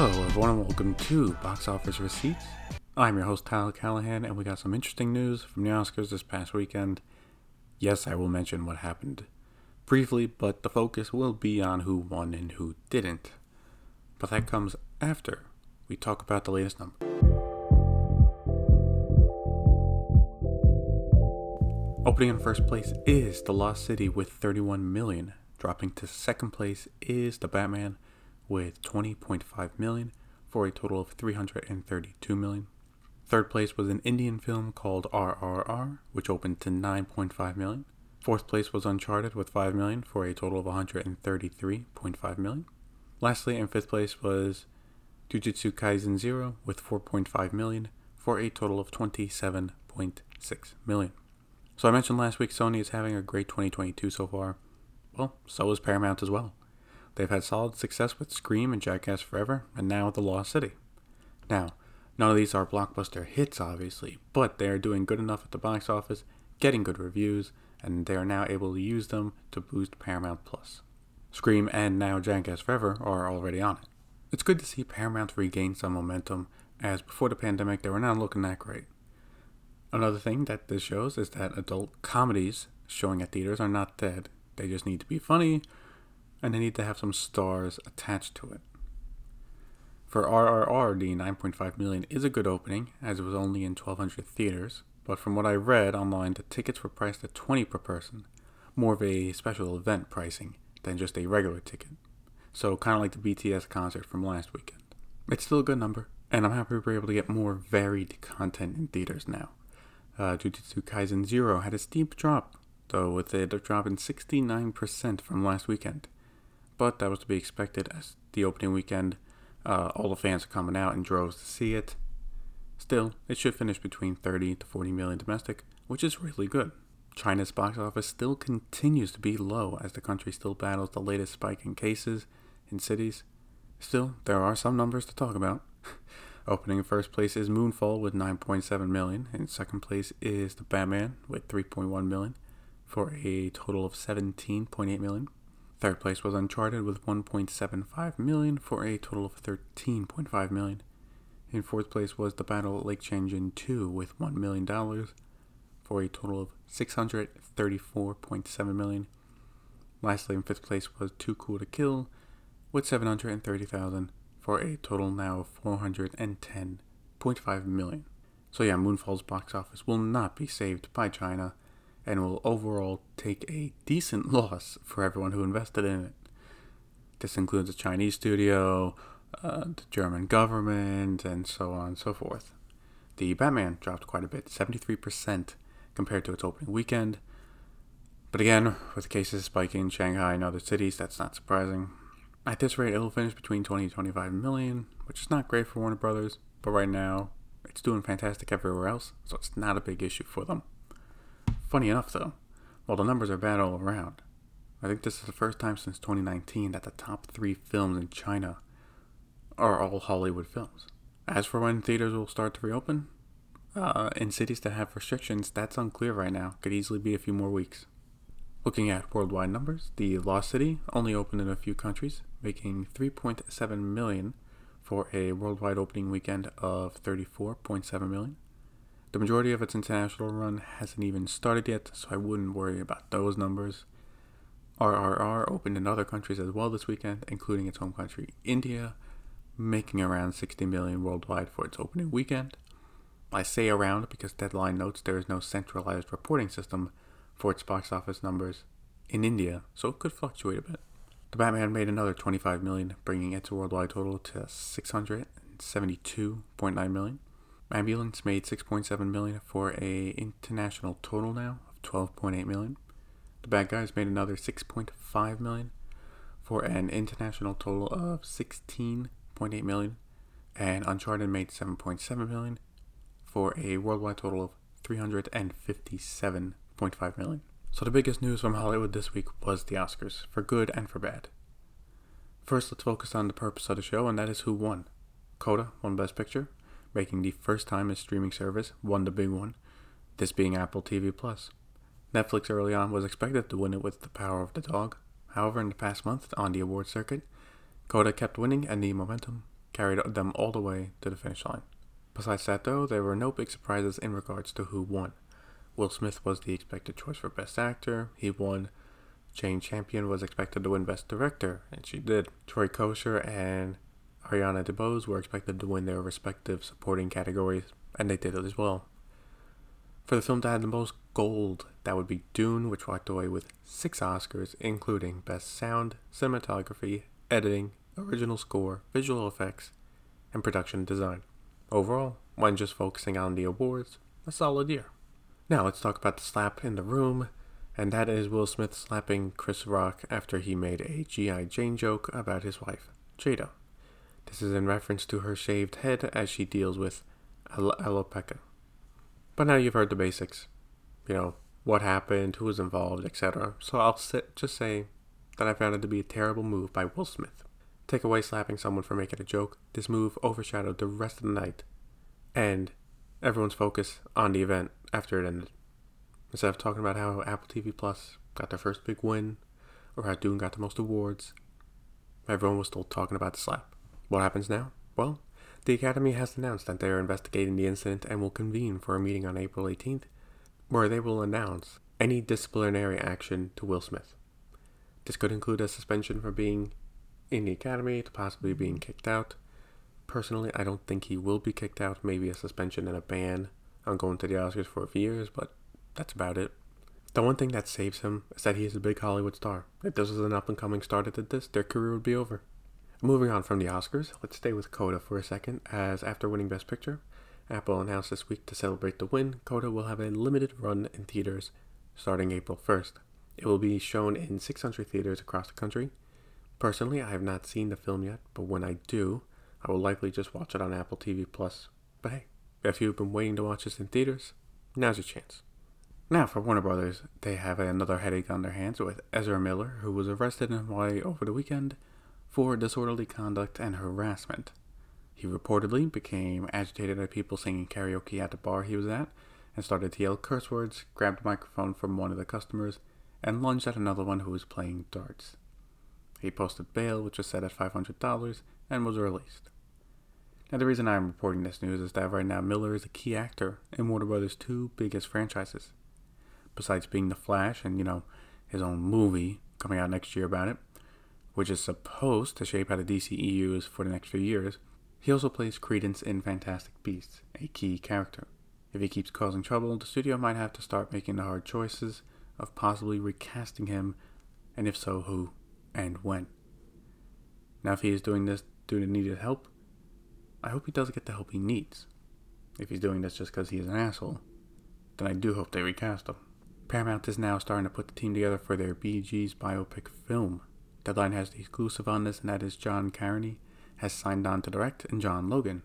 Hello, everyone, and welcome to Box Office Receipts. I'm your host, Tyler Callahan, and we got some interesting news from the Oscars this past weekend. Yes, I will mention what happened briefly, but the focus will be on who won and who didn't. But that comes after we talk about the latest number. Opening in first place is The Lost City with 31 million. Dropping to second place is The Batman with 20.5 million for a total of 332 million. Third place was an Indian film called RRR, which opened to 9.5 million. Fourth place was Uncharted with 5 million for a total of 133.5 million. Lastly, in fifth place was Jujutsu Kaisen Zero with 4.5 million for a total of 27.6 million. So I mentioned last week Sony is having a great 2022 so far. Well, so is Paramount as well. They've had solid success with Scream and Jackass Forever, and now with The Lost City. Now, none of these are blockbuster hits, obviously, but they are doing good enough at the box office, getting good reviews, and they are now able to use them to boost Paramount Plus. Scream and now Jackass Forever are already on it. It's good to see Paramount regain some momentum, as before the pandemic they were not looking that great. Another thing that this shows is that adult comedies showing at theaters are not dead. They just need to be funny and they need to have some stars attached to it. For RRR, the 9.5 million is a good opening, as it was only in 1,200 theaters, but from what I read online, the tickets were priced at 20 per person, more of a special event pricing than just a regular ticket. So, kind of like the BTS concert from last weekend. It's still a good number, and I'm happy we're able to get more varied content in theaters now. Uh, Jujutsu Kaisen Zero had a steep drop, though, with a drop in 69% from last weekend but that was to be expected as the opening weekend, uh, all the fans are coming out in droves to see it. Still, it should finish between 30 to 40 million domestic, which is really good. China's box office still continues to be low as the country still battles the latest spike in cases in cities. Still, there are some numbers to talk about. Opening in first place is Moonfall with 9.7 million. In second place is The Batman with 3.1 million for a total of 17.8 million. Third place was Uncharted with 1.75 million for a total of 13.5 million. In fourth place was The Battle at Lake Changjin 2 with $1 million for a total of 634.7 million. Lastly, in fifth place was Too Cool to Kill with 730,000 for a total now of 410.5 million. So yeah, Moonfall's box office will not be saved by China and will overall take a decent loss for everyone who invested in it. This includes a Chinese studio, uh, the German government, and so on and so forth. The Batman dropped quite a bit, 73% compared to its opening weekend. But again, with cases spiking in Shanghai and other cities, that's not surprising. At this rate, it'll finish between 20 and 25 million, which is not great for Warner Brothers, but right now, it's doing fantastic everywhere else, so it's not a big issue for them. Funny enough, though, while the numbers are bad all around, I think this is the first time since 2019 that the top three films in China are all Hollywood films. As for when theaters will start to reopen, uh, in cities that have restrictions, that's unclear right now. Could easily be a few more weeks. Looking at worldwide numbers, The Lost City only opened in a few countries, making 3.7 million for a worldwide opening weekend of 34.7 million. The majority of its international run hasn't even started yet, so I wouldn't worry about those numbers. RRR opened in other countries as well this weekend, including its home country, India, making around 60 million worldwide for its opening weekend. I say around because Deadline notes there is no centralized reporting system for its box office numbers in India, so it could fluctuate a bit. The Batman made another 25 million, bringing its worldwide total to 672.9 million. Ambulance made 6.7 million for a international total now of 12.8 million. The Bad Guys made another 6.5 million for an international total of 16.8 million, and Uncharted made 7.7 million for a worldwide total of 357.5 million. So the biggest news from Hollywood this week was the Oscars, for good and for bad. First, let's focus on the purpose of the show, and that is who won. Coda won Best Picture, making the first time a streaming service won the big one, this being Apple TV Plus. Netflix early on was expected to win it with The Power of the Dog. However, in the past month on the award circuit, Coda kept winning and the momentum carried them all the way to the finish line. Besides that, though, there were no big surprises in regards to who won. Will Smith was the expected choice for Best Actor. He won. Jane Campion was expected to win Best Director, and she did. Troy Kotsur and Ariana DeBose were expected to win their respective supporting categories, and they did it as well. For the film that had the most gold, that would be Dune, which walked away with six Oscars, including Best Sound, Cinematography, Editing, Original Score, Visual Effects, and Production Design. Overall, when just focusing on the awards, a solid year. Now let's talk about the slap in the room, and that is Will Smith slapping Chris Rock after he made a G.I. Jane joke about his wife, Jada. This is in reference to her shaved head as she deals with alopecia. But now you've heard the basics. You know, what happened, who was involved, etc. So I'll sit, just say that I found it to be a terrible move by Will Smith. Take away slapping someone for making a joke, this move overshadowed the rest of the night and everyone's focus on the event after it ended. Instead of talking about how Apple TV Plus got their first big win or how Dune got the most awards, everyone was still talking about the slap. What happens now? Well, the Academy has announced that they are investigating the incident and will convene for a meeting on April 18th where they will announce any disciplinary action to Will Smith. This could include a suspension for being in the Academy to possibly being kicked out. Personally, I don't think he will be kicked out. Maybe a suspension and a ban on going to the Oscars for a few years, but that's about it. The one thing that saves him is that he is a big Hollywood star. If this was an up and coming star that did this, their career would be over. Moving on from the Oscars, let's stay with Coda for a second, as after winning Best Picture, Apple announced this week to celebrate the win, Coda will have a limited run in theaters starting April 1st. It will be shown in 600 theaters across the country. Personally, I have not seen the film yet, but when I do, I will likely just watch it on Apple TV Plus. But hey, if you've been waiting to watch this in theaters, now's your chance. Now, for Warner Brothers, they have another headache on their hands with Ezra Miller, who was arrested in Hawaii over the weekend for disorderly conduct and harassment. He reportedly became agitated at people singing karaoke at the bar he was at and started to yell curse words, grabbed a microphone from one of the customers, and lunged at another one who was playing darts. He posted bail, which was set at $500, and was released. Now, the reason I'm reporting this news is that right now Miller is a key actor in Warner Brothers' two biggest franchises. Besides being The Flash and, you know, his own movie coming out next year about it, which is supposed to shape how the DCEU is for the next few years, he also plays Credence in Fantastic Beasts, a key character. If he keeps causing trouble, the studio might have to start making the hard choices of possibly recasting him, and if so, who and when. Now, if he is doing this due to needed help, I hope he does get the help he needs. If he's doing this just because he is an asshole, then I do hope they recast him. Paramount is now starting to put the team together for their Bee Gees biopic film. Deadline has the exclusive on this, and that is John Carney has signed on to direct, and John Logan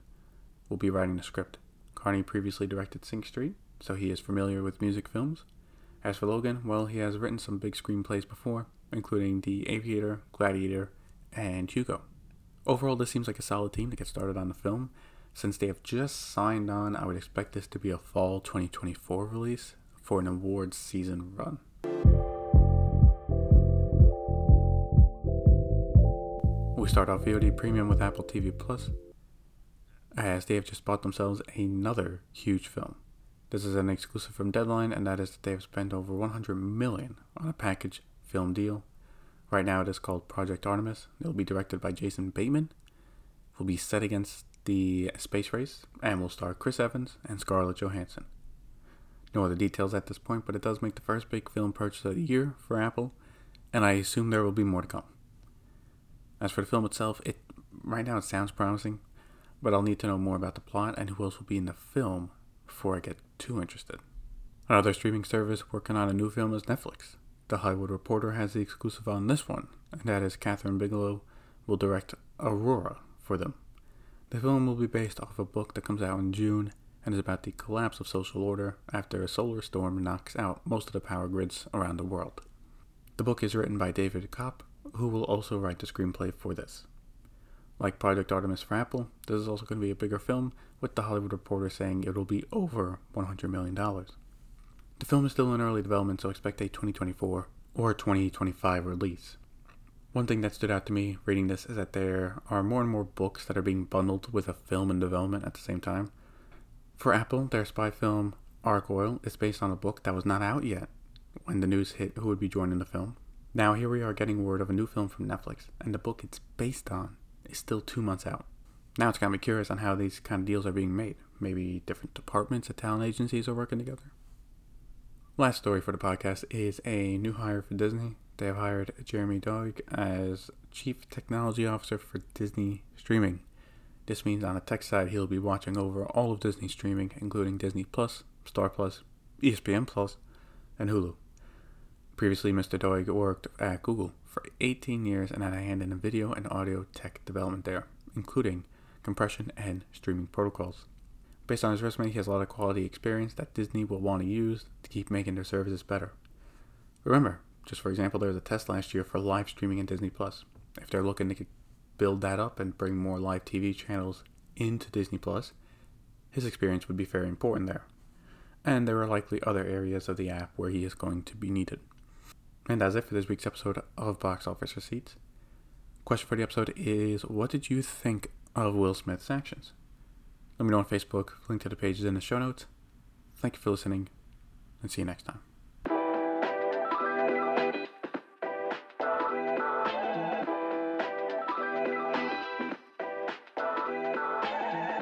will be writing the script. Carney previously directed Sing Street, so he is familiar with music films. As for Logan, well, he has written some big screenplays before, including The Aviator, Gladiator, and Hugo. Overall, this seems like a solid team to get started on the film. Since they have just signed on, I would expect this to be a fall 2024 release for an awards season run. We start off VOD Premium with Apple TV Plus, as they have just bought themselves another huge film. This is an exclusive from Deadline, and that is that they have spent over 100 million on a package film deal. Right now, it is called Project Artemis. It will be directed by Jason Bateman. It will be set against the space race, and will star Chris Evans and Scarlett Johansson. No other details at this point, but it does make the first big film purchase of the year for Apple, and I assume there will be more to come. As for the film itself, it right now it sounds promising, but I'll need to know more about the plot and who else will be in the film before I get too interested. Another streaming service working on a new film is Netflix. The Hollywood Reporter has the exclusive on this one, and that is Kathryn Bigelow will direct Aurora for them. The film will be based off a book that comes out in June and is about the collapse of social order after a solar storm knocks out most of the power grids around the world. The book is written by David Koepp who will also write the screenplay for this. Like Project Artemis for Apple, this is also going to be a bigger film, with The Hollywood Reporter saying it will be over $100 million. The film is still in early development, so expect a 2024 or 2025 release. One thing that stood out to me reading this is that there are more and more books that are being bundled with a film in development at the same time. For Apple, their spy film Argylle is based on a book that was not out yet when the news hit who would be joining the film. Now here we are getting word of a new film from Netflix, and the book it's based on is still two months out. Now it's got me curious on how these kind of deals are being made. Maybe different departments at talent agencies are working together. Last story for the podcast is a new hire for Disney. They have hired Jeremy Doig as Chief Technology Officer for Disney Streaming. This means on the tech side, he'll be watching over all of Disney streaming, including Disney Plus, Star Plus, ESPN Plus, and Hulu. Previously, Mr. Doig worked at Google for 18 years and had a hand in the video and audio tech development there, including compression and streaming protocols. Based on his resume, he has a lot of quality experience that Disney will want to use to keep making their services better. Remember, just for example, there was a test last year for live streaming in Disney Plus. If they're looking to build that up and bring more live TV channels into Disney Plus, his experience would be very important there. And there are likely other areas of the app where he is going to be needed. And that's it for this week's episode of Box Office Receipts. Question for the episode is What did you think of Will Smith's actions? Let me know on Facebook. Link to the pages in the show notes. Thank you for listening, and see you next time.